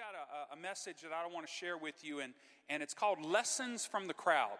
got a, a message that I want to share with you, and, and it's called Lessons from the Crowd.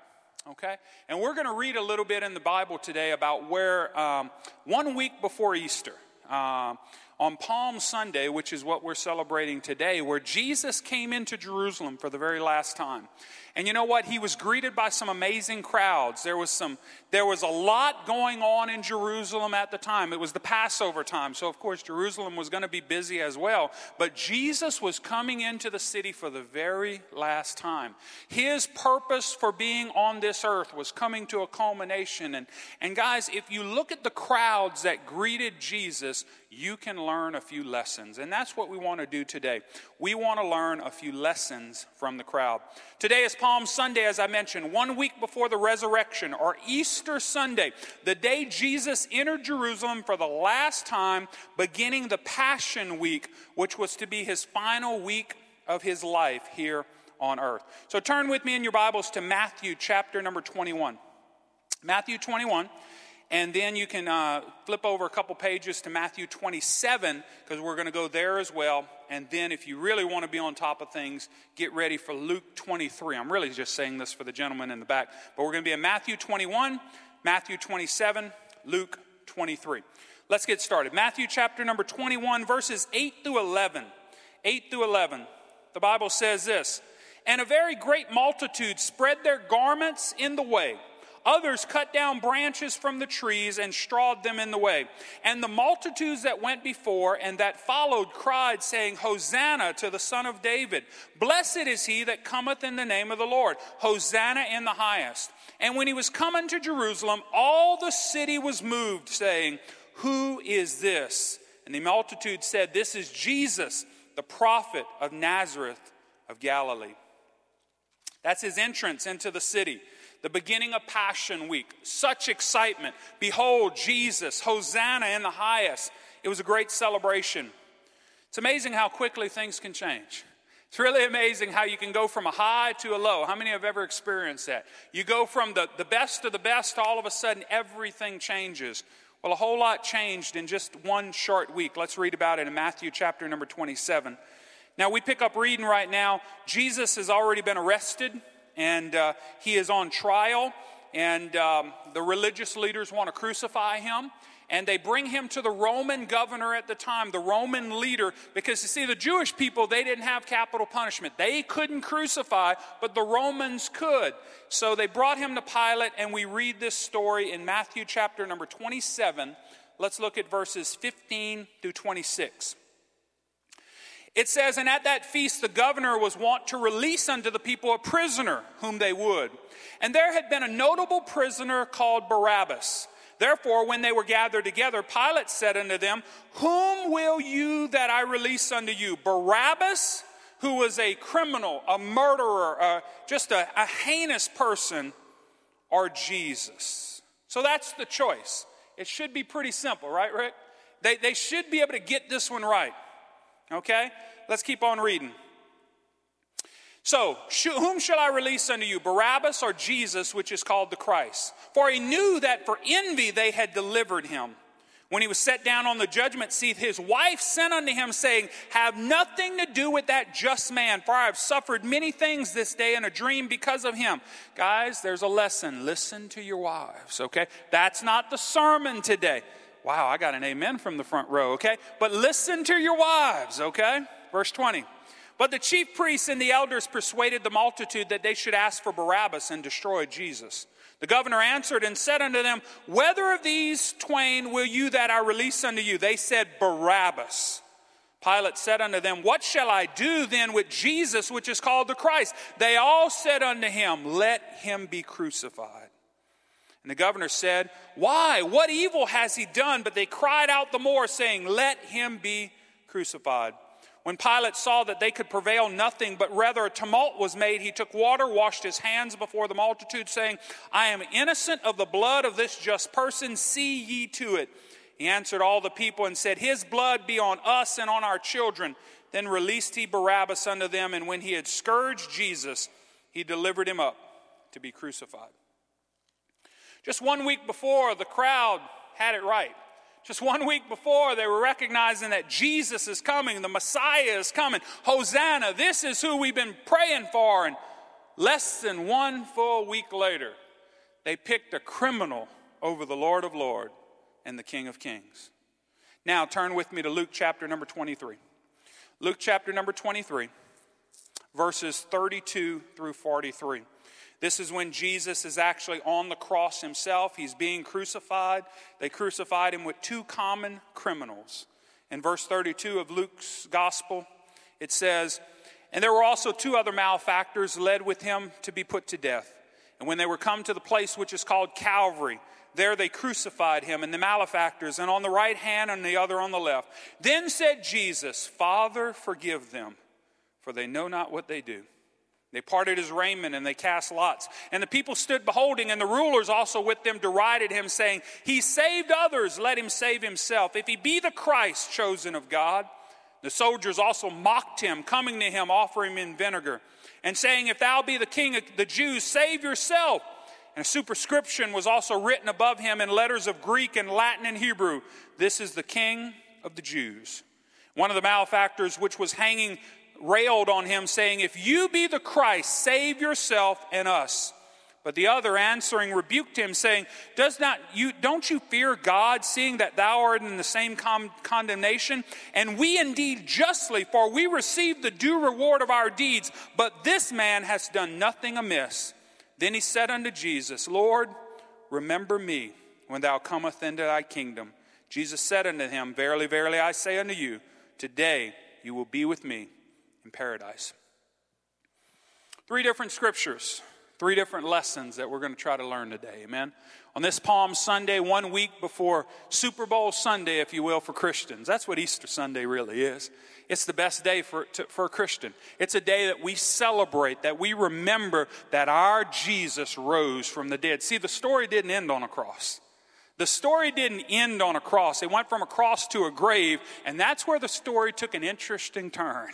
Okay? And we're going to read a little bit in the Bible today about where um, one week before Easter, uh, on Palm Sunday, which is what we're celebrating today, where Jesus came into Jerusalem for the very last time. And you know what? He was greeted by some amazing crowds. There was some there was a lot going on in Jerusalem at the time. It was the Passover time. So of course Jerusalem was going to be busy as well, but Jesus was coming into the city for the very last time. His purpose for being on this earth was coming to a culmination and and guys, if you look at the crowds that greeted Jesus, you can learn a few lessons. And that's what we want to do today. We want to learn a few lessons from the crowd. Today is Palm Sunday, as I mentioned, one week before the resurrection, or Easter Sunday, the day Jesus entered Jerusalem for the last time, beginning the Passion Week, which was to be his final week of his life here on earth. So turn with me in your Bibles to Matthew chapter number 21. Matthew 21. And then you can uh, flip over a couple pages to Matthew 27, because we're going to go there as well. And then, if you really want to be on top of things, get ready for Luke 23. I'm really just saying this for the gentleman in the back. But we're going to be in Matthew 21, Matthew 27, Luke 23. Let's get started. Matthew chapter number 21, verses 8 through 11. 8 through 11. The Bible says this And a very great multitude spread their garments in the way Others cut down branches from the trees and strawed them in the way. And the multitudes that went before and that followed cried, saying, Hosanna to the Son of David. Blessed is he that cometh in the name of the Lord. Hosanna in the highest. And when he was coming to Jerusalem, all the city was moved, saying, Who is this? And the multitude said, This is Jesus, the prophet of Nazareth of Galilee. That's his entrance into the city the beginning of Passion Week. Such excitement. Behold, Jesus, Hosanna in the highest. It was a great celebration. It's amazing how quickly things can change. It's really amazing how you can go from a high to a low. How many have ever experienced that? You go from the, the best to the best, all of a sudden everything changes. Well, a whole lot changed in just one short week. Let's read about it in Matthew chapter number 27. Now, we pick up reading right now. Jesus has already been arrested and uh, he is on trial, and um, the religious leaders want to crucify him. And they bring him to the Roman governor at the time, the Roman leader, because you see, the Jewish people, they didn't have capital punishment. They couldn't crucify, but the Romans could. So they brought him to Pilate, and we read this story in Matthew chapter number 27. Let's look at verses 15 through 26. It says, And at that feast the governor was wont to release unto the people a prisoner whom they would. And there had been a notable prisoner called Barabbas. Therefore, when they were gathered together, Pilate said unto them, Whom will you that I release unto you? Barabbas, who was a criminal, a murderer, uh, just a, a heinous person, or Jesus? So that's the choice. It should be pretty simple, right, Rick? They, they should be able to get this one right. Okay? Let's keep on reading. So, whom shall I release unto you, Barabbas or Jesus, which is called the Christ? For he knew that for envy they had delivered him. When he was set down on the judgment seat, his wife sent unto him, saying, Have nothing to do with that just man, for I have suffered many things this day in a dream because of him. Guys, there's a lesson. Listen to your wives, okay? That's not the sermon today. Wow, I got an amen from the front row, okay? But listen to your wives, okay? Verse 20. But the chief priests and the elders persuaded the multitude that they should ask for Barabbas and destroy Jesus. The governor answered and said unto them, Whether of these twain will you that I release unto you? They said, Barabbas. Pilate said unto them, What shall I do then with Jesus, which is called the Christ? They all said unto him, Let him be crucified. And the governor said, Why? What evil has he done? But they cried out the more, saying, Let him be crucified. When Pilate saw that they could prevail nothing, but rather a tumult was made, he took water, washed his hands before the multitude, saying, I am innocent of the blood of this just person. See ye to it. He answered all the people and said, His blood be on us and on our children. Then released he Barabbas unto them, and when he had scourged Jesus, he delivered him up to be crucified. Just one week before, the crowd had it right. Just one week before, they were recognizing that Jesus is coming, the Messiah is coming. Hosanna, this is who we've been praying for. And less than one full week later, they picked a criminal over the Lord of Lords and the King of Kings. Now, turn with me to Luke chapter number 23. Luke chapter number 23, verses 32 through 43. This is when Jesus is actually on the cross himself. He's being crucified. They crucified him with two common criminals. In verse 32 of Luke's gospel, it says, And there were also two other malefactors led with him to be put to death. And when they were come to the place which is called Calvary, there they crucified him and the malefactors, and on the right hand and the other on the left. Then said Jesus, Father, forgive them, for they know not what they do. They parted his raiment and they cast lots. And the people stood beholding, and the rulers also with them derided him, saying, He saved others, let him save himself. If he be the Christ chosen of God. The soldiers also mocked him, coming to him, offering him vinegar, and saying, If thou be the king of the Jews, save yourself. And a superscription was also written above him in letters of Greek and Latin and Hebrew This is the king of the Jews. One of the malefactors, which was hanging railed on him, saying, If you be the Christ, save yourself and us. But the other answering rebuked him, saying, Does not you don't you fear God, seeing that thou art in the same com- condemnation? And we indeed justly, for we receive the due reward of our deeds, but this man has done nothing amiss. Then he said unto Jesus, Lord, remember me when thou comest into thy kingdom. Jesus said unto him, Verily, verily, I say unto you, today you will be with me in paradise. Three different scriptures, three different lessons that we're going to try to learn today. Amen. On this Palm Sunday, one week before Super Bowl Sunday, if you will, for Christians. That's what Easter Sunday really is. It's the best day for, to, for a Christian. It's a day that we celebrate, that we remember that our Jesus rose from the dead. See, the story didn't end on a cross. The story didn't end on a cross. It went from a cross to a grave, and that's where the story took an interesting turn.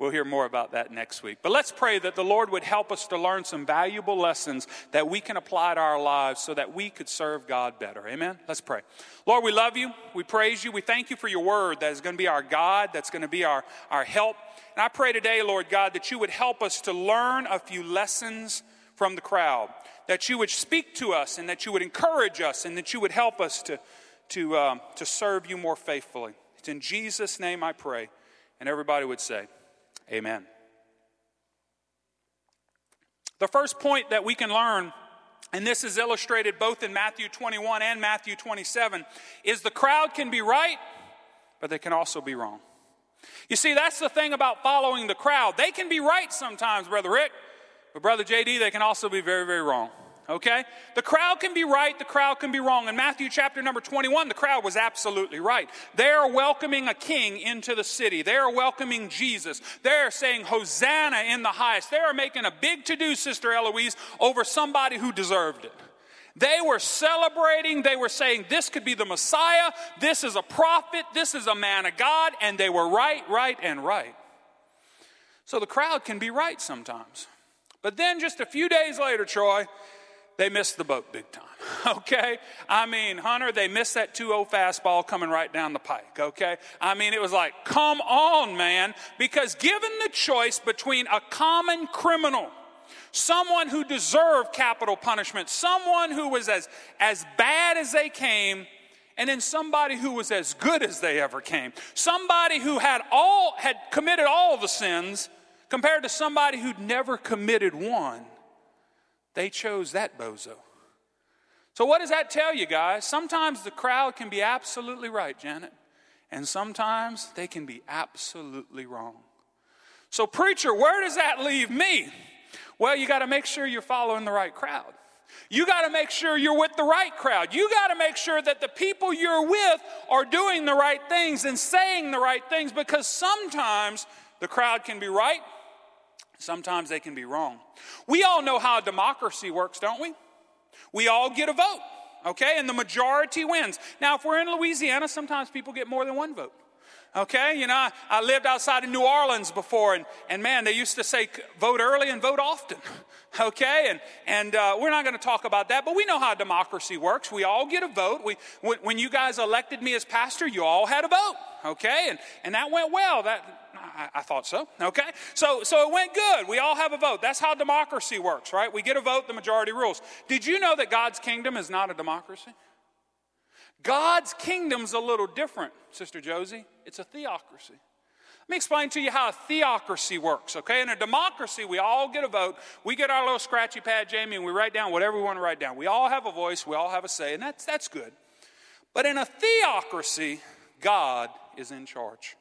We'll hear more about that next week. But let's pray that the Lord would help us to learn some valuable lessons that we can apply to our lives so that we could serve God better. Amen? Let's pray. Lord, we love you. We praise you. We thank you for your word that is going to be our God, that's going to be our, our help. And I pray today, Lord God, that you would help us to learn a few lessons from the crowd, that you would speak to us and that you would encourage us and that you would help us to, to, um, to serve you more faithfully. It's in Jesus' name I pray. And everybody would say, Amen. The first point that we can learn, and this is illustrated both in Matthew 21 and Matthew 27, is the crowd can be right, but they can also be wrong. You see, that's the thing about following the crowd. They can be right sometimes, Brother Rick, but Brother JD, they can also be very, very wrong okay? The crowd can be right, the crowd can be wrong. In Matthew chapter number 21, the crowd was absolutely right. They are welcoming a king into the city, they are welcoming Jesus. They're saying, Hosanna in the highest. They are making a big to do, Sister Eloise, over somebody who deserved it. They were celebrating, they were saying, This could be the Messiah, this is a prophet, this is a man of God, and they were right, right, and right. So the crowd can be right sometimes. But then just a few days later, Troy, they missed the boat big time. Okay? I mean, Hunter, they missed that 2 0 fastball coming right down the pike. Okay? I mean, it was like, come on, man. Because given the choice between a common criminal, someone who deserved capital punishment, someone who was as, as bad as they came, and then somebody who was as good as they ever came, somebody who had all had committed all the sins compared to somebody who'd never committed one they chose that bozo. So, what does that tell you, guys? Sometimes the crowd can be absolutely right, Janet, and sometimes they can be absolutely wrong. So, preacher, where does that leave me? Well, you got to make sure you're following the right crowd. You got to make sure you're with the right crowd. You got to make sure that the people you're with are doing the right things and saying the right things because sometimes the crowd can be right Sometimes they can be wrong. We all know how democracy works, don't we? We all get a vote, okay? And the majority wins. Now, if we're in Louisiana, sometimes people get more than one vote. Okay, you know, I, lived outside of New Orleans before, and, and man, they used to say vote early and vote often. Okay, and, and uh, we're not going to talk about that, but we know how democracy works. We all get a vote. We, when, when you guys elected me as pastor, you all had a vote. Okay, and, and that went well. That, I, I thought so. Okay, so, so it went good. We all have a vote. That's how democracy works, right? We get a vote, the majority rules. Did you know that God's kingdom is not a democracy? God's kingdom's a little different, Sister Josie. It's a theocracy. Let me explain to you how a theocracy works, okay? In a democracy, we all get a vote. We get our little scratchy pad, Jamie, and we write down whatever we want to write down. We all have a voice, we all have a say, and that's, that's good. But in a theocracy, God is in charge.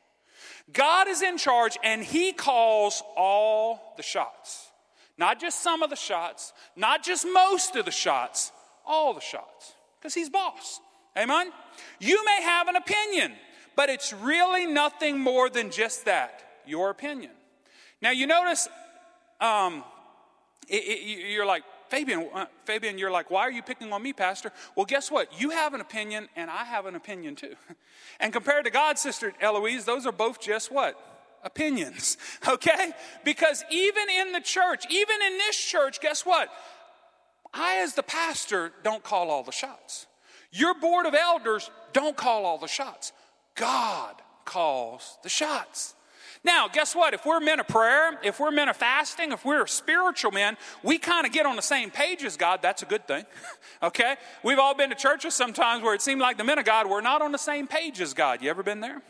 God is in charge, and He calls all the shots. Not just some of the shots, not just most of the shots, all the shots, because He's boss. Amen? You may have an opinion, but it's really nothing more than just that your opinion. Now, you notice um, it, it, you're like, Fabian, uh, Fabian, you're like, why are you picking on me, Pastor? Well, guess what? You have an opinion, and I have an opinion too. and compared to God, Sister Eloise, those are both just what? Opinions, okay? Because even in the church, even in this church, guess what? I, as the pastor, don't call all the shots. Your board of elders don't call all the shots. God calls the shots. Now, guess what? If we're men of prayer, if we're men of fasting, if we're spiritual men, we kind of get on the same page as God. That's a good thing. okay? We've all been to churches sometimes where it seemed like the men of God were not on the same page as God. You ever been there?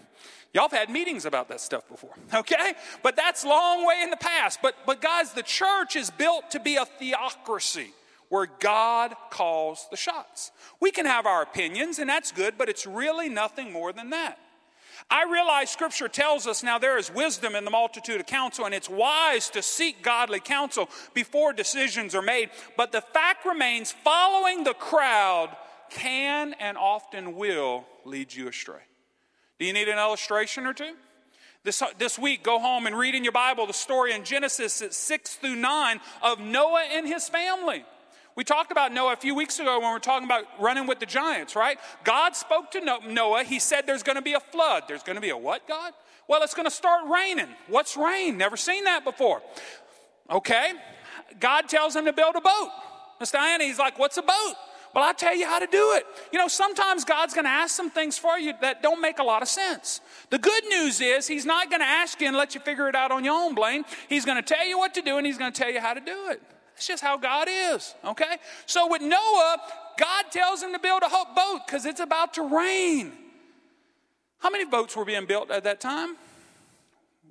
Y'all have had meetings about that stuff before, okay? But that's long way in the past. But but guys, the church is built to be a theocracy where God calls the shots. We can have our opinions, and that's good, but it's really nothing more than that. I realize scripture tells us now there is wisdom in the multitude of counsel, and it's wise to seek godly counsel before decisions are made. But the fact remains following the crowd can and often will lead you astray. Do you need an illustration or two? This, this week, go home and read in your Bible the story in Genesis 6 through 9 of Noah and his family. We talked about Noah a few weeks ago when we were talking about running with the giants, right? God spoke to Noah. He said there's going to be a flood. There's going to be a what, God? Well, it's going to start raining. What's rain? Never seen that before. Okay. God tells him to build a boat. Miss Diana, he's like, What's a boat? Well, I'll tell you how to do it. You know, sometimes God's going to ask some things for you that don't make a lot of sense. The good news is He's not going to ask you and let you figure it out on your own, Blaine. He's going to tell you what to do and He's going to tell you how to do it. It's just how God is, okay? So with Noah, God tells him to build a boat because it's about to rain. How many boats were being built at that time?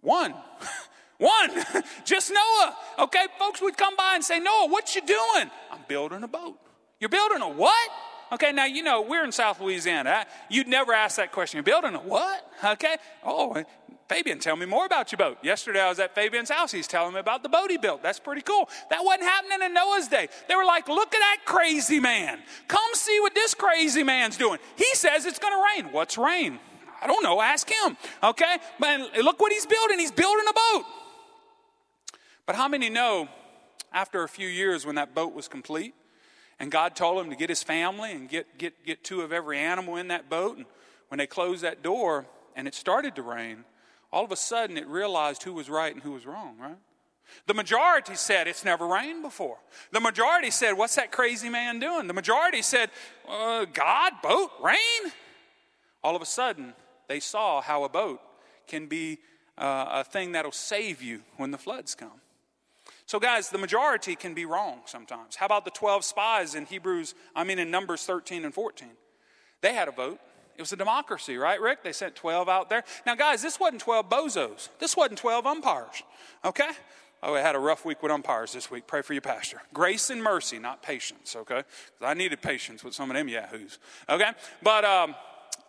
One. One. just Noah. Okay, folks would come by and say, Noah, what you doing? I'm building a boat. You're building a what? Okay, now you know we're in South Louisiana. You'd never ask that question. You're building a what? Okay. Oh, Fabian, tell me more about your boat. Yesterday I was at Fabian's house. He's telling me about the boat he built. That's pretty cool. That wasn't happening in Noah's day. They were like, look at that crazy man. Come see what this crazy man's doing. He says it's going to rain. What's rain? I don't know. Ask him. Okay? But look what he's building. He's building a boat. But how many know after a few years when that boat was complete and God told him to get his family and get, get, get two of every animal in that boat? And when they closed that door and it started to rain, all of a sudden it realized who was right and who was wrong, right? The majority said it's never rained before. The majority said, What's that crazy man doing? The majority said, uh, God, boat, rain. All of a sudden, they saw how a boat can be uh, a thing that'll save you when the floods come. So, guys, the majority can be wrong sometimes. How about the 12 spies in Hebrews, I mean, in Numbers 13 and 14? They had a vote. It was a democracy, right, Rick? They sent 12 out there. Now, guys, this wasn't 12 bozos. This wasn't 12 umpires, okay? Oh, I had a rough week with umpires this week. Pray for your pastor. Grace and mercy, not patience, okay? I needed patience with some of them yahoos, okay? But um,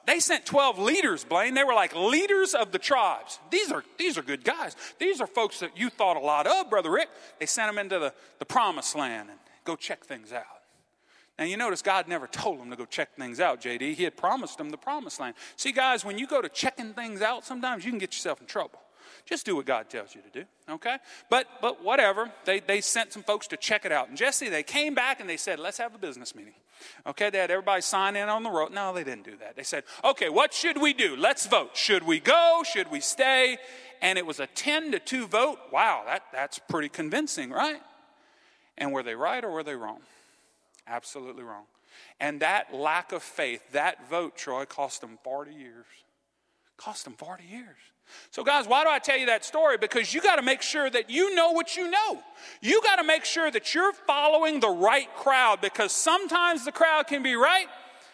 they sent 12 leaders, Blaine. They were like leaders of the tribes. These are, these are good guys. These are folks that you thought a lot of, Brother Rick. They sent them into the, the promised land and go check things out. Now, you notice God never told him to go check things out, JD. He had promised him the promised land. See, guys, when you go to checking things out, sometimes you can get yourself in trouble. Just do what God tells you to do, okay? But but whatever. They they sent some folks to check it out. And Jesse, they came back and they said, let's have a business meeting. Okay, they had everybody sign in on the road. No, they didn't do that. They said, okay, what should we do? Let's vote. Should we go? Should we stay? And it was a 10 to 2 vote. Wow, that, that's pretty convincing, right? And were they right or were they wrong? Absolutely wrong. And that lack of faith, that vote, Troy, cost them 40 years. Cost them 40 years. So, guys, why do I tell you that story? Because you got to make sure that you know what you know. You got to make sure that you're following the right crowd because sometimes the crowd can be right,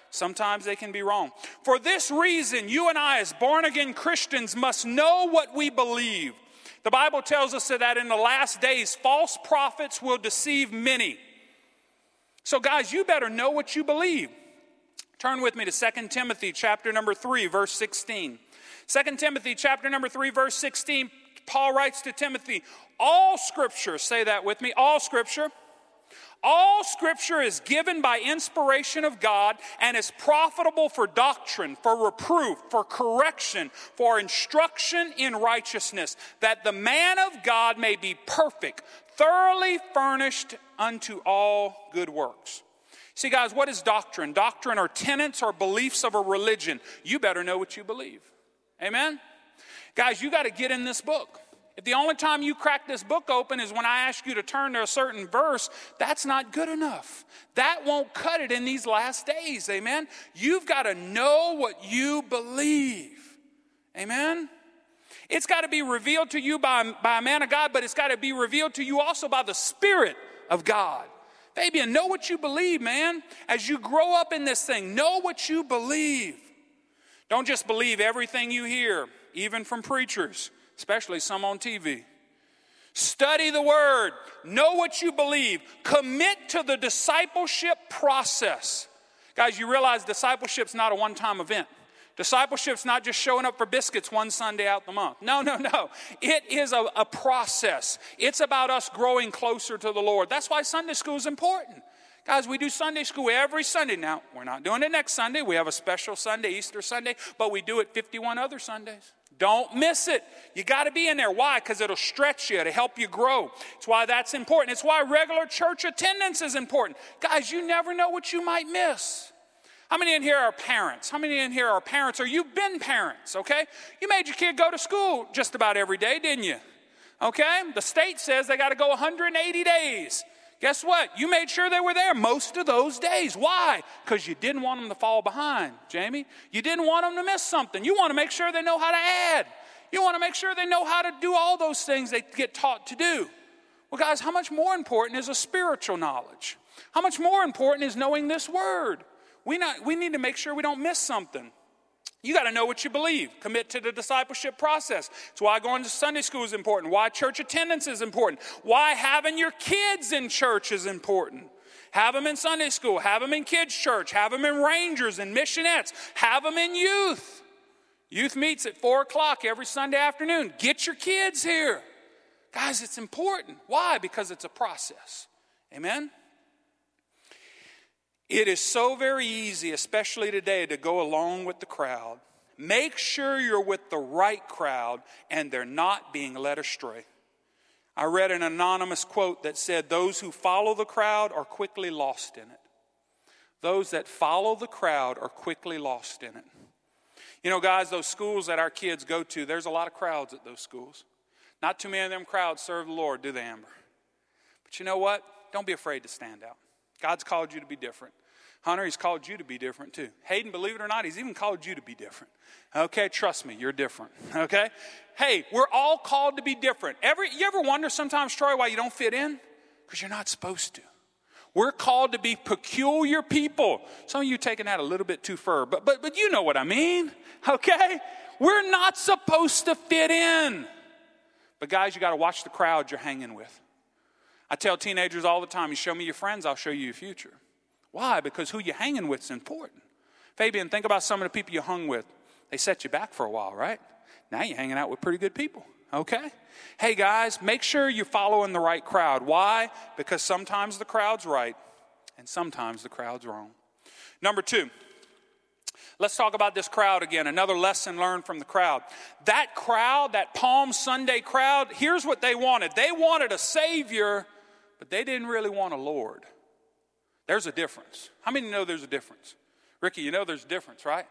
sometimes they can be wrong. For this reason, you and I, as born again Christians, must know what we believe. The Bible tells us that in the last days, false prophets will deceive many. So, guys, you better know what you believe. Turn with me to 2 Timothy chapter number 3, verse 16. 2 Timothy chapter number 3, verse 16, Paul writes to Timothy, all scripture, say that with me, all scripture. All scripture is given by inspiration of God and is profitable for doctrine, for reproof, for correction, for instruction in righteousness, that the man of God may be perfect, thoroughly furnished unto all good works. See, guys, what is doctrine? Doctrine are tenets or beliefs of a religion. You better know what you believe. Amen? Guys, you got to get in this book. If the only time you crack this book open is when I ask you to turn to a certain verse, that's not good enough. That won't cut it in these last days. Amen? You've got to know what you believe. Amen? It's got to be revealed to you by, by a man of God, but it's got to be revealed to you also by the Spirit of God. Fabian, know what you believe, man. As you grow up in this thing, know what you believe. Don't just believe everything you hear, even from preachers, especially some on TV. Study the word, know what you believe, commit to the discipleship process. Guys, you realize discipleship's not a one time event. Discipleship's not just showing up for biscuits one Sunday out the month. No, no, no. It is a, a process. It's about us growing closer to the Lord. That's why Sunday school is important. Guys, we do Sunday school every Sunday. Now, we're not doing it next Sunday. We have a special Sunday, Easter Sunday, but we do it 51 other Sundays. Don't miss it. You got to be in there. Why? Because it'll stretch you to help you grow. It's why that's important. It's why regular church attendance is important. Guys, you never know what you might miss. How many in here are parents? How many in here are parents or you've been parents, okay? You made your kid go to school just about every day, didn't you? Okay? The state says they got to go 180 days. Guess what? You made sure they were there most of those days. Why? Because you didn't want them to fall behind, Jamie. You didn't want them to miss something. You want to make sure they know how to add. You want to make sure they know how to do all those things they get taught to do. Well, guys, how much more important is a spiritual knowledge? How much more important is knowing this word? We, not, we need to make sure we don't miss something. You got to know what you believe. Commit to the discipleship process. It's why going to Sunday school is important. Why church attendance is important. Why having your kids in church is important. Have them in Sunday school. Have them in kids' church. Have them in Rangers and missionettes. Have them in youth. Youth meets at 4 o'clock every Sunday afternoon. Get your kids here. Guys, it's important. Why? Because it's a process. Amen? It is so very easy, especially today, to go along with the crowd. Make sure you're with the right crowd and they're not being led astray. I read an anonymous quote that said, Those who follow the crowd are quickly lost in it. Those that follow the crowd are quickly lost in it. You know, guys, those schools that our kids go to, there's a lot of crowds at those schools. Not too many of them crowds serve the Lord, do they, Amber? But you know what? Don't be afraid to stand out. God's called you to be different. Hunter, he's called you to be different too. Hayden, believe it or not, he's even called you to be different. Okay, trust me, you're different. Okay? Hey, we're all called to be different. Every you ever wonder sometimes, Troy, why you don't fit in? Because you're not supposed to. We're called to be peculiar people. Some of you taking that a little bit too far, but but but you know what I mean. Okay? We're not supposed to fit in. But guys, you got to watch the crowd you're hanging with. I tell teenagers all the time you show me your friends, I'll show you your future. Why? Because who you're hanging with is important. Fabian, think about some of the people you hung with. They set you back for a while, right? Now you're hanging out with pretty good people, okay? Hey guys, make sure you're following the right crowd. Why? Because sometimes the crowd's right and sometimes the crowd's wrong. Number two, Let's talk about this crowd again. Another lesson learned from the crowd. That crowd, that Palm Sunday crowd, here's what they wanted they wanted a Savior, but they didn't really want a Lord. There's a difference. How many know there's a difference? Ricky, you know there's a difference, right?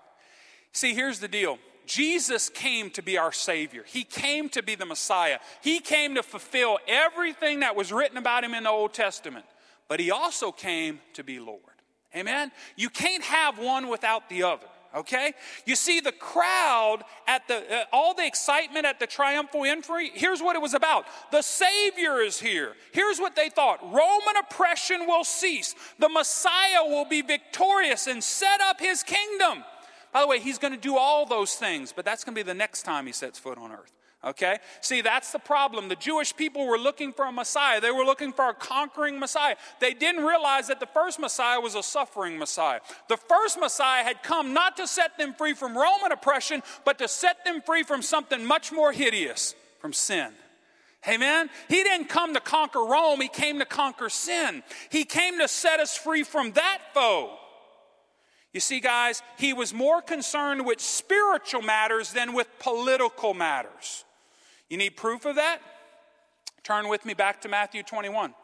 See, here's the deal Jesus came to be our Savior. He came to be the Messiah. He came to fulfill everything that was written about him in the Old Testament. But he also came to be Lord. Amen? You can't have one without the other okay? You see, the crowd at the, uh, all the excitement at the triumphal entry, here's what it was about. The Savior is here. Here's what they thought Roman oppression will cease, the Messiah will be victorious and set up his kingdom. By the way, he's going to do all those things, but that's going to be the next time he sets foot on earth. Okay? See, that's the problem. The Jewish people were looking for a Messiah. They were looking for a conquering Messiah. They didn't realize that the first Messiah was a suffering Messiah. The first Messiah had come not to set them free from Roman oppression, but to set them free from something much more hideous from sin. Amen? He didn't come to conquer Rome, he came to conquer sin. He came to set us free from that foe. You see, guys, he was more concerned with spiritual matters than with political matters. You need proof of that? Turn with me back to Matthew 21.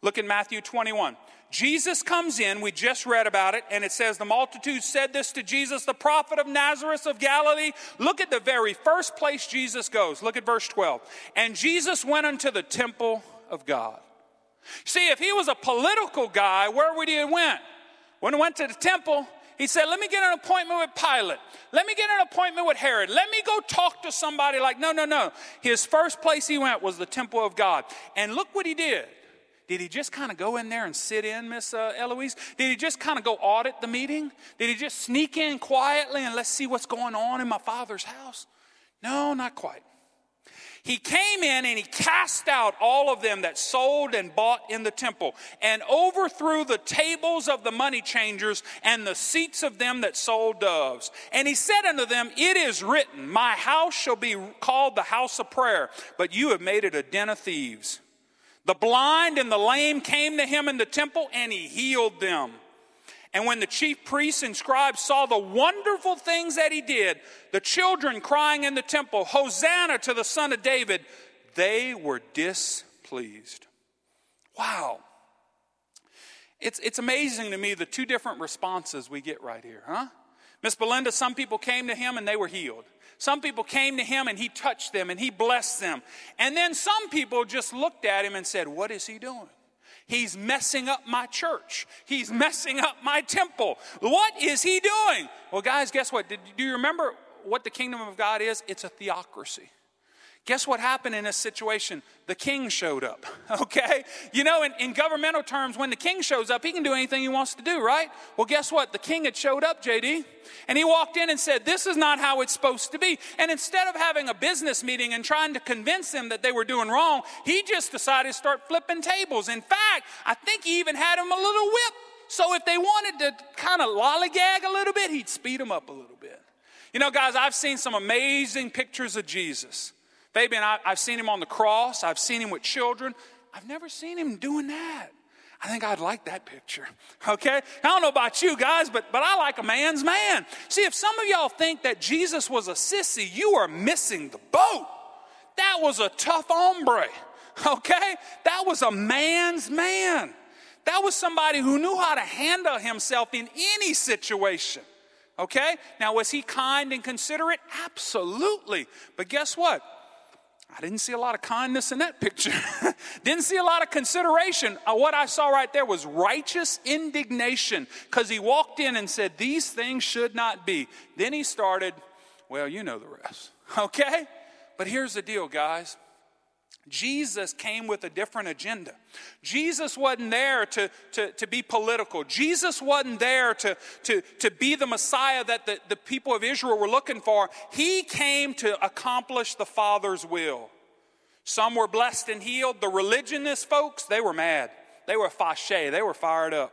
Look in Matthew 21. Jesus comes in, we just read about it, and it says, The multitude said this to Jesus, the prophet of Nazareth of Galilee. Look at the very first place Jesus goes. Look at verse 12. And Jesus went unto the temple of God. See, if he was a political guy, where would he have went? When he went to the temple, he said, Let me get an appointment with Pilate. Let me get an appointment with Herod. Let me go talk to somebody like, no, no, no. His first place he went was the temple of God. And look what he did. Did he just kind of go in there and sit in, Miss uh, Eloise? Did he just kind of go audit the meeting? Did he just sneak in quietly and let's see what's going on in my father's house? No, not quite. He came in and he cast out all of them that sold and bought in the temple and overthrew the tables of the money changers and the seats of them that sold doves. And he said unto them, It is written, My house shall be called the house of prayer, but you have made it a den of thieves. The blind and the lame came to him in the temple and he healed them. And when the chief priests and scribes saw the wonderful things that he did, the children crying in the temple, Hosanna to the Son of David, they were displeased. Wow. It's, it's amazing to me the two different responses we get right here, huh? Miss Belinda, some people came to him and they were healed. Some people came to him and he touched them and he blessed them. And then some people just looked at him and said, What is he doing? He's messing up my church. He's messing up my temple. What is he doing? Well, guys, guess what? Did, do you remember what the kingdom of God is? It's a theocracy. Guess what happened in this situation? The king showed up, okay? You know, in, in, governmental terms, when the king shows up, he can do anything he wants to do, right? Well, guess what? The king had showed up, JD, and he walked in and said, This is not how it's supposed to be. And instead of having a business meeting and trying to convince them that they were doing wrong, he just decided to start flipping tables. In fact, I think he even had him a little whip. So if they wanted to kind of lollygag a little bit, he'd speed them up a little bit. You know, guys, I've seen some amazing pictures of Jesus. Fabian, I, I've seen him on the cross, I've seen him with children. I've never seen him doing that. I think I'd like that picture. Okay? I don't know about you guys, but, but I like a man's man. See, if some of y'all think that Jesus was a sissy, you are missing the boat. That was a tough hombre. Okay? That was a man's man. That was somebody who knew how to handle himself in any situation. Okay? Now, was he kind and considerate? Absolutely. But guess what? I didn't see a lot of kindness in that picture. didn't see a lot of consideration. Uh, what I saw right there was righteous indignation because he walked in and said, These things should not be. Then he started, Well, you know the rest. Okay? But here's the deal, guys. Jesus came with a different agenda. Jesus wasn't there to, to, to be political. Jesus wasn't there to, to, to be the Messiah that the, the people of Israel were looking for. He came to accomplish the Father's will. Some were blessed and healed. The religionist folks, they were mad. They were fâché. They were fired up.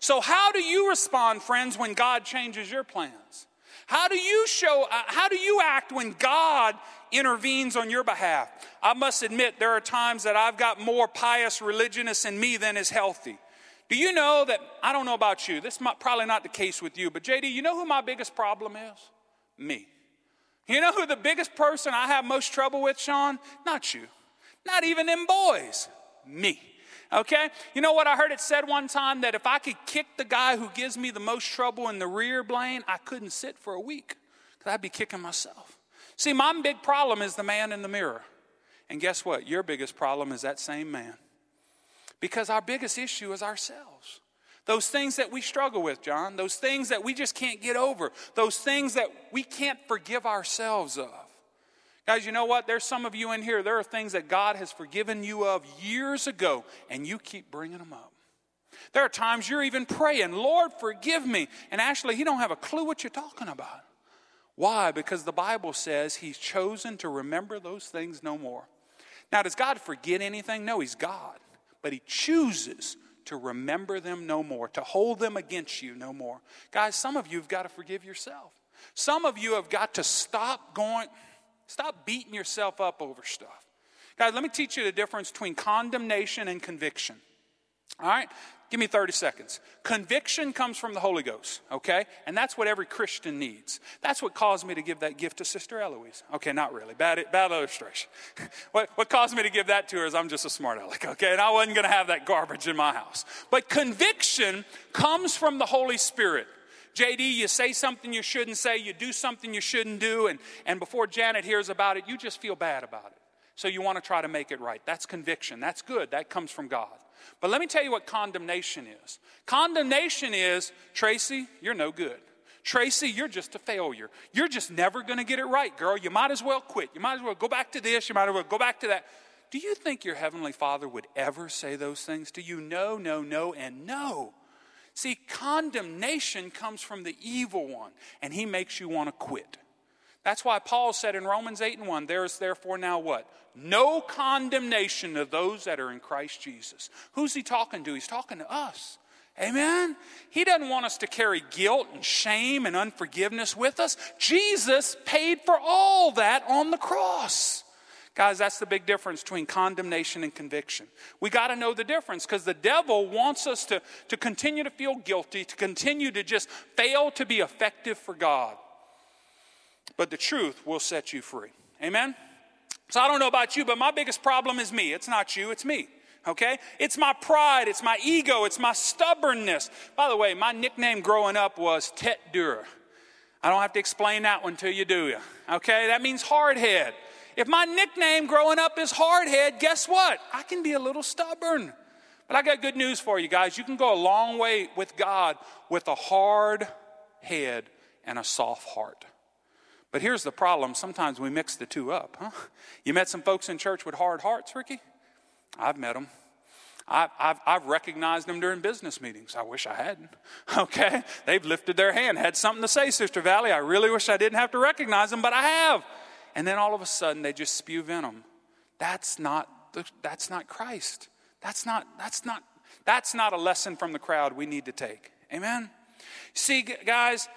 So, how do you respond, friends, when God changes your plans? How do you show, uh, how do you act when God intervenes on your behalf? I must admit, there are times that I've got more pious religionists in me than is healthy. Do you know that, I don't know about you, this is probably not the case with you, but JD, you know who my biggest problem is? Me. You know who the biggest person I have most trouble with, Sean? Not you. Not even them boys. Me. Okay? You know what? I heard it said one time that if I could kick the guy who gives me the most trouble in the rear, Blaine, I couldn't sit for a week because I'd be kicking myself. See, my big problem is the man in the mirror. And guess what? Your biggest problem is that same man. Because our biggest issue is ourselves. Those things that we struggle with, John, those things that we just can't get over, those things that we can't forgive ourselves of. Guys, you know what? There's some of you in here, there are things that God has forgiven you of years ago, and you keep bringing them up. There are times you're even praying, Lord, forgive me. And actually, He don't have a clue what you're talking about. Why? Because the Bible says He's chosen to remember those things no more. Now, does God forget anything? No, He's God. But He chooses to remember them no more, to hold them against you no more. Guys, some of you have got to forgive yourself. Some of you have got to stop going, stop beating yourself up over stuff. Guys, let me teach you the difference between condemnation and conviction. All right? Give me 30 seconds. Conviction comes from the Holy Ghost, okay? And that's what every Christian needs. That's what caused me to give that gift to Sister Eloise. Okay, not really. Bad, bad illustration. what, what caused me to give that to her is I'm just a smart aleck, okay? And I wasn't going to have that garbage in my house. But conviction comes from the Holy Spirit. JD, you say something you shouldn't say, you do something you shouldn't do, and, and before Janet hears about it, you just feel bad about it. So you want to try to make it right. That's conviction. That's good. That comes from God. But let me tell you what condemnation is. Condemnation is, Tracy, you're no good. Tracy, you're just a failure. You're just never going to get it right, girl. You might as well quit. You might as well go back to this. You might as well go back to that. Do you think your Heavenly Father would ever say those things to you? No, no, no, and no. See, condemnation comes from the evil one, and he makes you want to quit. That's why Paul said in Romans 8 and 1, there is therefore now what? No condemnation of those that are in Christ Jesus. Who's he talking to? He's talking to us. Amen? He doesn't want us to carry guilt and shame and unforgiveness with us. Jesus paid for all that on the cross. Guys, that's the big difference between condemnation and conviction. We got to know the difference because the devil wants us to, to continue to feel guilty, to continue to just fail to be effective for God but the truth will set you free. Amen? So I don't know about you, but my biggest problem is me. It's not you, it's me. Okay? It's my pride, it's my ego, it's my stubbornness. By the way, my nickname growing up was Tet Dur. I don't have to explain that one to you, do you? Okay? That means hard head. If my nickname growing up is hard head, guess what? I can be a little stubborn. But I got good news for you guys. You can go a long way with God with a hard head and a soft heart. But here's the problem sometimes we mix the two up, huh? You met some folks in church with hard hearts, Ricky? I've met them. I've, I've, I've, recognized them during business meetings. I wish I hadn't. Okay? They've lifted their hand, had something to say, Sister Valley. I really wish I didn't have to recognize them, but I have. And then all of a sudden they just spew venom. That's not, that's not Christ. That's not, that's, not, that's not a lesson from the crowd we need to take. Amen? See, guys,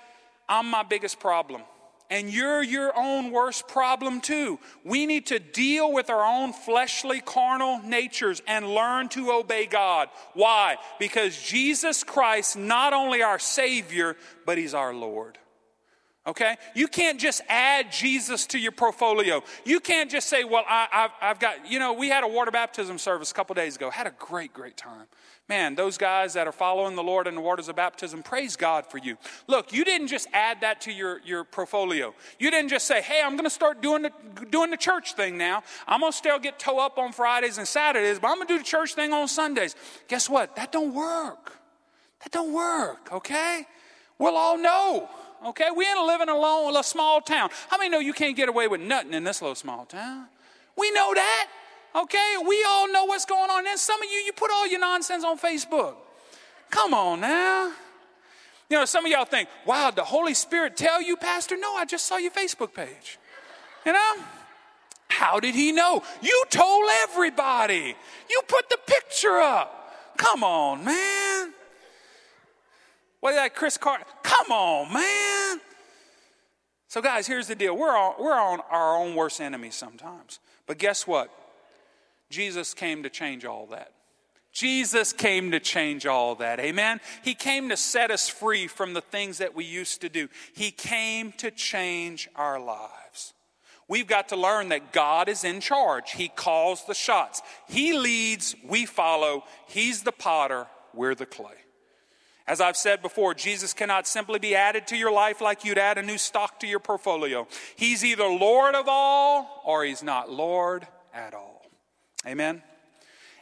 I'm my biggest problem and you're your own worst problem too. We need to deal with our own fleshly, carnal natures and learn to obey God. Why? Because Jesus Christ, not only our Savior, but He's our Lord. Okay? You can't just add Jesus to your portfolio. You can't just say, well, I, have got, you know, we had a water baptism service a couple days ago. Had a great, great time. Man, those guys that are following the Lord in the waters of baptism, praise God for you. Look, you didn't just add that to your, your portfolio. You didn't just say, hey, I'm going to start doing the, doing the church thing now. I'm going to still get toe up on Fridays and Saturdays, but I'm going to do the church thing on Sundays. Guess what? That don't work. That don't work, okay? We'll all know okay? We ain't living alone in a small town. How many know you can't get away with nothing in this little small town? We know that, okay? We all know what's going on. And some of you, you put all your nonsense on Facebook. Come on now. You know, some of y'all think, wow, the Holy Spirit tell you, Pastor? No, I just saw your Facebook page. You know? How did he know? You told everybody. You put the picture up. Come on, man. What did that Cris Carter? Come on, man. So, guys, here's the deal. We're on, we're on our own worst enemies sometimes. But guess what? Jesus came to change all that. Jesus came to change all that. Amen. He came to set us free from the things that we used to do. He came to change our lives. We've got to learn that God is in charge. He calls the shots. He leads, we follow. He's the potter, we're the clay. As I've said before, Jesus cannot simply be added to your life like you'd add a new stock to your portfolio. He's either Lord of all or he's not Lord at all. Amen.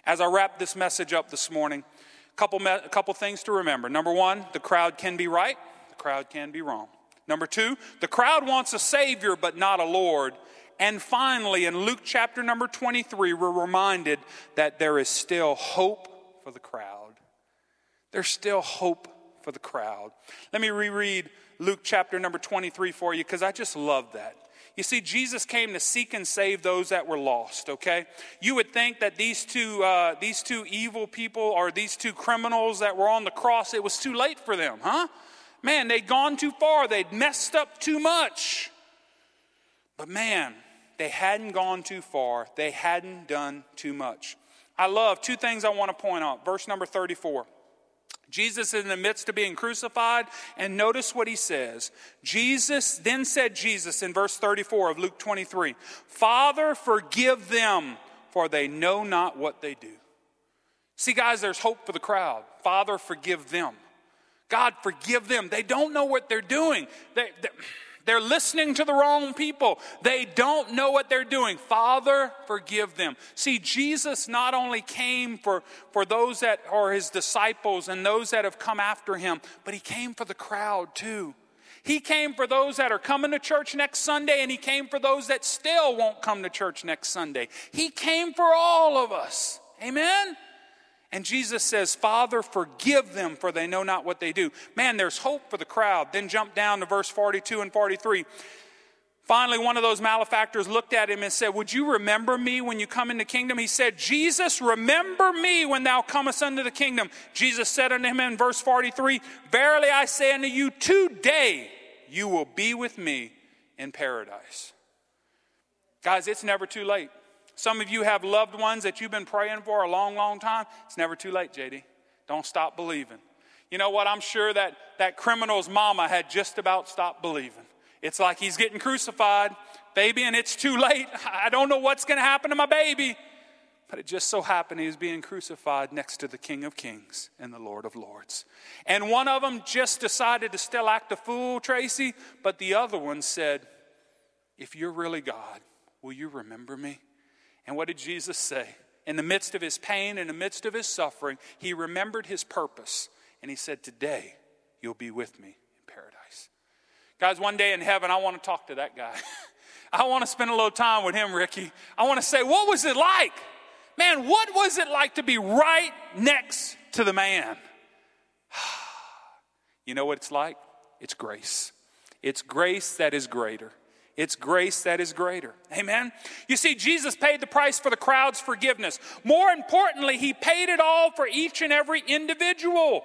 As I wrap this message up this morning, a couple, me- a couple things to remember. Number one, the crowd can be right, the crowd can be wrong. Number two, the crowd wants a Savior but not a Lord. And finally, in Luke chapter number 23, we're reminded that there is still hope for the crowd. There's still hope for the crowd. Let me reread Luke chapter number 23 for you because I just love that. You see, Jesus came to seek and save those that were lost, okay? You would think that these two, uh, these two evil people or these two criminals that were on the cross, it was too late for them, huh? Man, they'd gone too far, they'd messed up too much. But man, they hadn't gone too far, they hadn't done too much. I love two things I want to point out. Verse number 34. Jesus is in the midst of being crucified, and notice what he says. Jesus, then said Jesus in verse 34 of Luke 23, Father, forgive them, for they know not what they do. See, guys, there's hope for the crowd. Father, forgive them. God, forgive them. They don't know what they're doing. They, they, they're listening to the wrong people. They don't know what they're doing. Father, forgive them. See, Jesus not only came for, for those that are his disciples and those that have come after him, but he came for the crowd too. He came for those that are coming to church next Sunday, and he came for those that still won't come to church next Sunday. He came for all of us. Amen? And Jesus says, Father, forgive them, for they know not what they do. Man, there's hope for the crowd. Then jump down to verse 42 and 43. Finally, one of those malefactors looked at him and said, Would you remember me when you come into the kingdom? He said, Jesus, remember me when thou comest unto the kingdom. Jesus said unto him in verse 43, Verily I say unto you, today you will be with me in paradise. Guys, it's never too late. Some of you have loved ones that you've been praying for a long, long time. It's never too late, JD. Don't stop believing. You know what? I'm sure that that criminal's mama had just about stopped believing. It's like he's getting crucified, baby, and it's too late. I don't know what's going to happen to my baby. But it just so happened he was being crucified next to the King of Kings and the Lord of Lords. And one of them just decided to still act a fool, Tracy, but the other one said, If you're really God, will you remember me? And what did Jesus say? In the midst of his pain, in the midst of his suffering, he remembered his purpose. And he said, Today you'll be with me in paradise. Guys, one day in heaven, I want to talk to that guy. I want to spend a little time with him, Ricky. I want to say, What was it like? Man, what was it like to be right next to the man? you know what it's like? It's grace. It's grace that is greater. It's grace that is greater. Amen. You see, Jesus paid the price for the crowd's forgiveness. More importantly, he paid it all for each and every individual.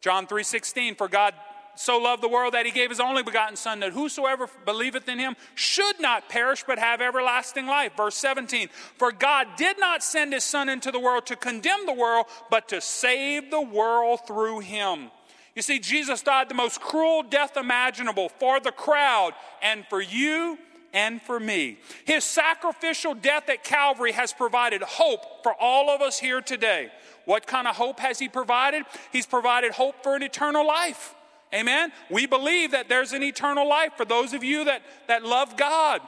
John 3:16, for God so loved the world that he gave his only begotten Son, that whosoever believeth in him should not perish, but have everlasting life. Verse 17, for God did not send his Son into the world to condemn the world, but to save the world through him. You see, Jesus died the most cruel death imaginable for the crowd and for you and for me. His sacrificial death at Calvary has provided hope for all of us here today. What kind of hope has He provided? He's provided hope for an eternal life. Amen? We believe that there's an eternal life for those of you that, that love God.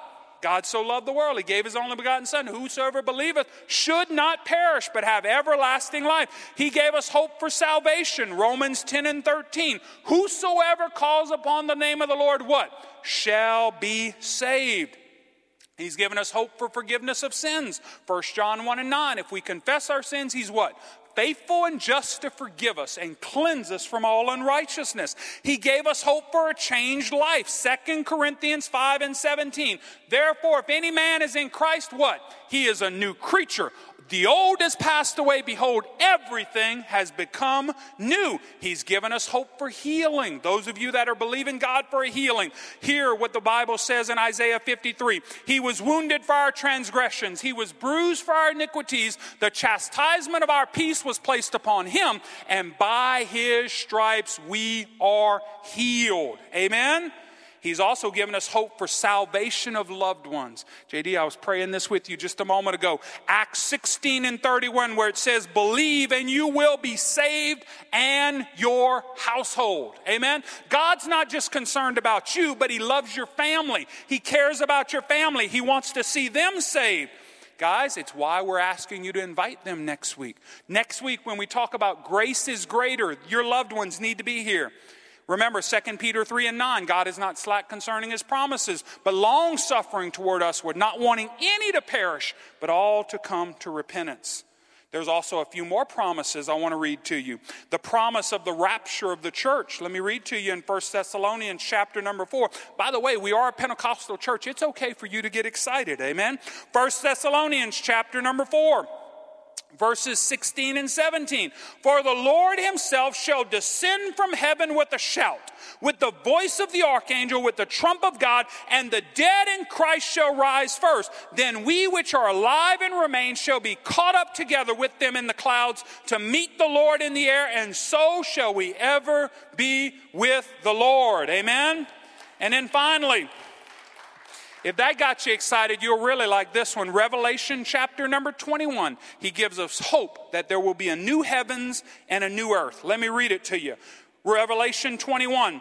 God so loved the world, he gave his only begotten Son. Whosoever believeth should not perish, but have everlasting life. He gave us hope for salvation. Romans 10 and 13. Whosoever calls upon the name of the Lord, what? Shall be saved. He's given us hope for forgiveness of sins. 1 John 1 and 9. If we confess our sins, he's what? Faithful and just to forgive us and cleanse us from all unrighteousness. He gave us hope for a changed life. 2 Corinthians 5 and 17. Therefore, if any man is in Christ, what? He is a new creature. The old has passed away. Behold, everything has become new. He's given us hope for healing. Those of you that are believing God for a healing, hear what the Bible says in Isaiah 53. He was wounded for our transgressions, He was bruised for our iniquities. The chastisement of our peace was placed upon Him, and by His stripes we are healed. Amen. He's also given us hope for salvation of loved ones. JD, I was praying this with you just a moment ago. Acts 16 and 31, where it says, Believe and you will be saved and your household. Amen. God's not just concerned about you, but He loves your family. He cares about your family. He wants to see them saved. Guys, it's why we're asking you to invite them next week. Next week, when we talk about grace is greater, your loved ones need to be here. Remember 2 Peter 3 and 9 God is not slack concerning his promises, but long suffering toward us, with not wanting any to perish, but all to come to repentance. There's also a few more promises I want to read to you. The promise of the rapture of the church. Let me read to you in 1 Thessalonians chapter number 4. By the way, we are a Pentecostal church. It's okay for you to get excited. Amen. 1 Thessalonians chapter number 4 verses 16 and 17. For the Lord himself shall descend from heaven with a shout, with the voice of the archangel, with the trump of God, and the dead in Christ shall rise first. Then we which are alive and remain shall be caught up together with them in the clouds to meet the Lord in the air, and so shall we ever be with the Lord. Amen. And then finally, if that got you excited, you'll really like this one. Revelation chapter number 21. He gives us hope that there will be a new heavens and a new earth. Let me read it to you. Revelation 21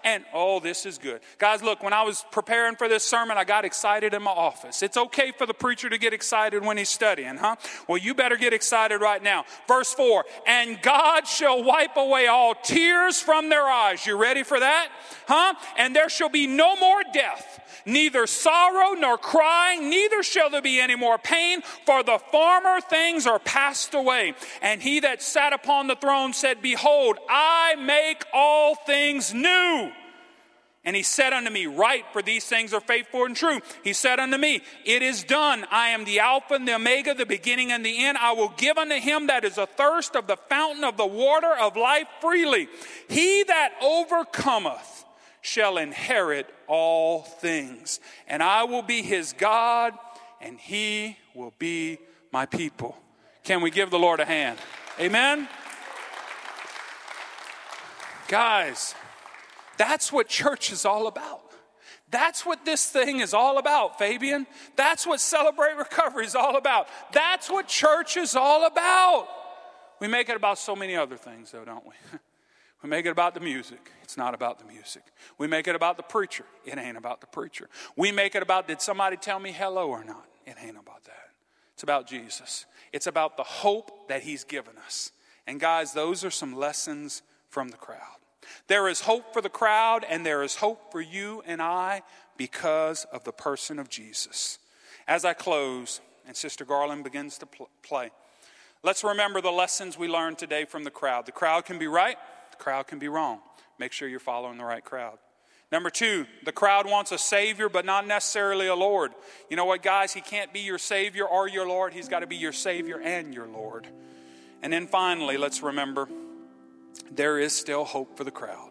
and oh, this is good. Guys, look, when I was preparing for this sermon, I got excited in my office. It's okay for the preacher to get excited when he's studying, huh? Well, you better get excited right now. Verse 4 And God shall wipe away all tears from their eyes. You ready for that? Huh? And there shall be no more death neither sorrow nor crying, neither shall there be any more pain, for the former things are passed away. And he that sat upon the throne said, Behold, I make all things new. And he said unto me, Write, for these things are faithful and true. He said unto me, It is done. I am the Alpha and the Omega, the beginning and the end. I will give unto him that is athirst of the fountain of the water of life freely. He that overcometh shall inherit all things. And I will be his God, and he will be my people. Can we give the Lord a hand? Amen? Guys, that's what church is all about. That's what this thing is all about, Fabian. That's what Celebrate Recovery is all about. That's what church is all about. We make it about so many other things, though, don't we? We make it about the music. It's not about the music. We make it about the preacher. It ain't about the preacher. We make it about did somebody tell me hello or not? It ain't about that. It's about Jesus. It's about the hope that he's given us. And guys, those are some lessons from the crowd. There is hope for the crowd, and there is hope for you and I because of the person of Jesus. As I close, and Sister Garland begins to pl- play, let's remember the lessons we learned today from the crowd. The crowd can be right, crowd can be wrong. Make sure you're following the right crowd. Number two, the crowd wants a Savior, but not necessarily a Lord. You know what, guys? He can't be your Savior or your Lord. He's got to be your Savior and your Lord. And then finally, let's remember there is still hope for the crowd.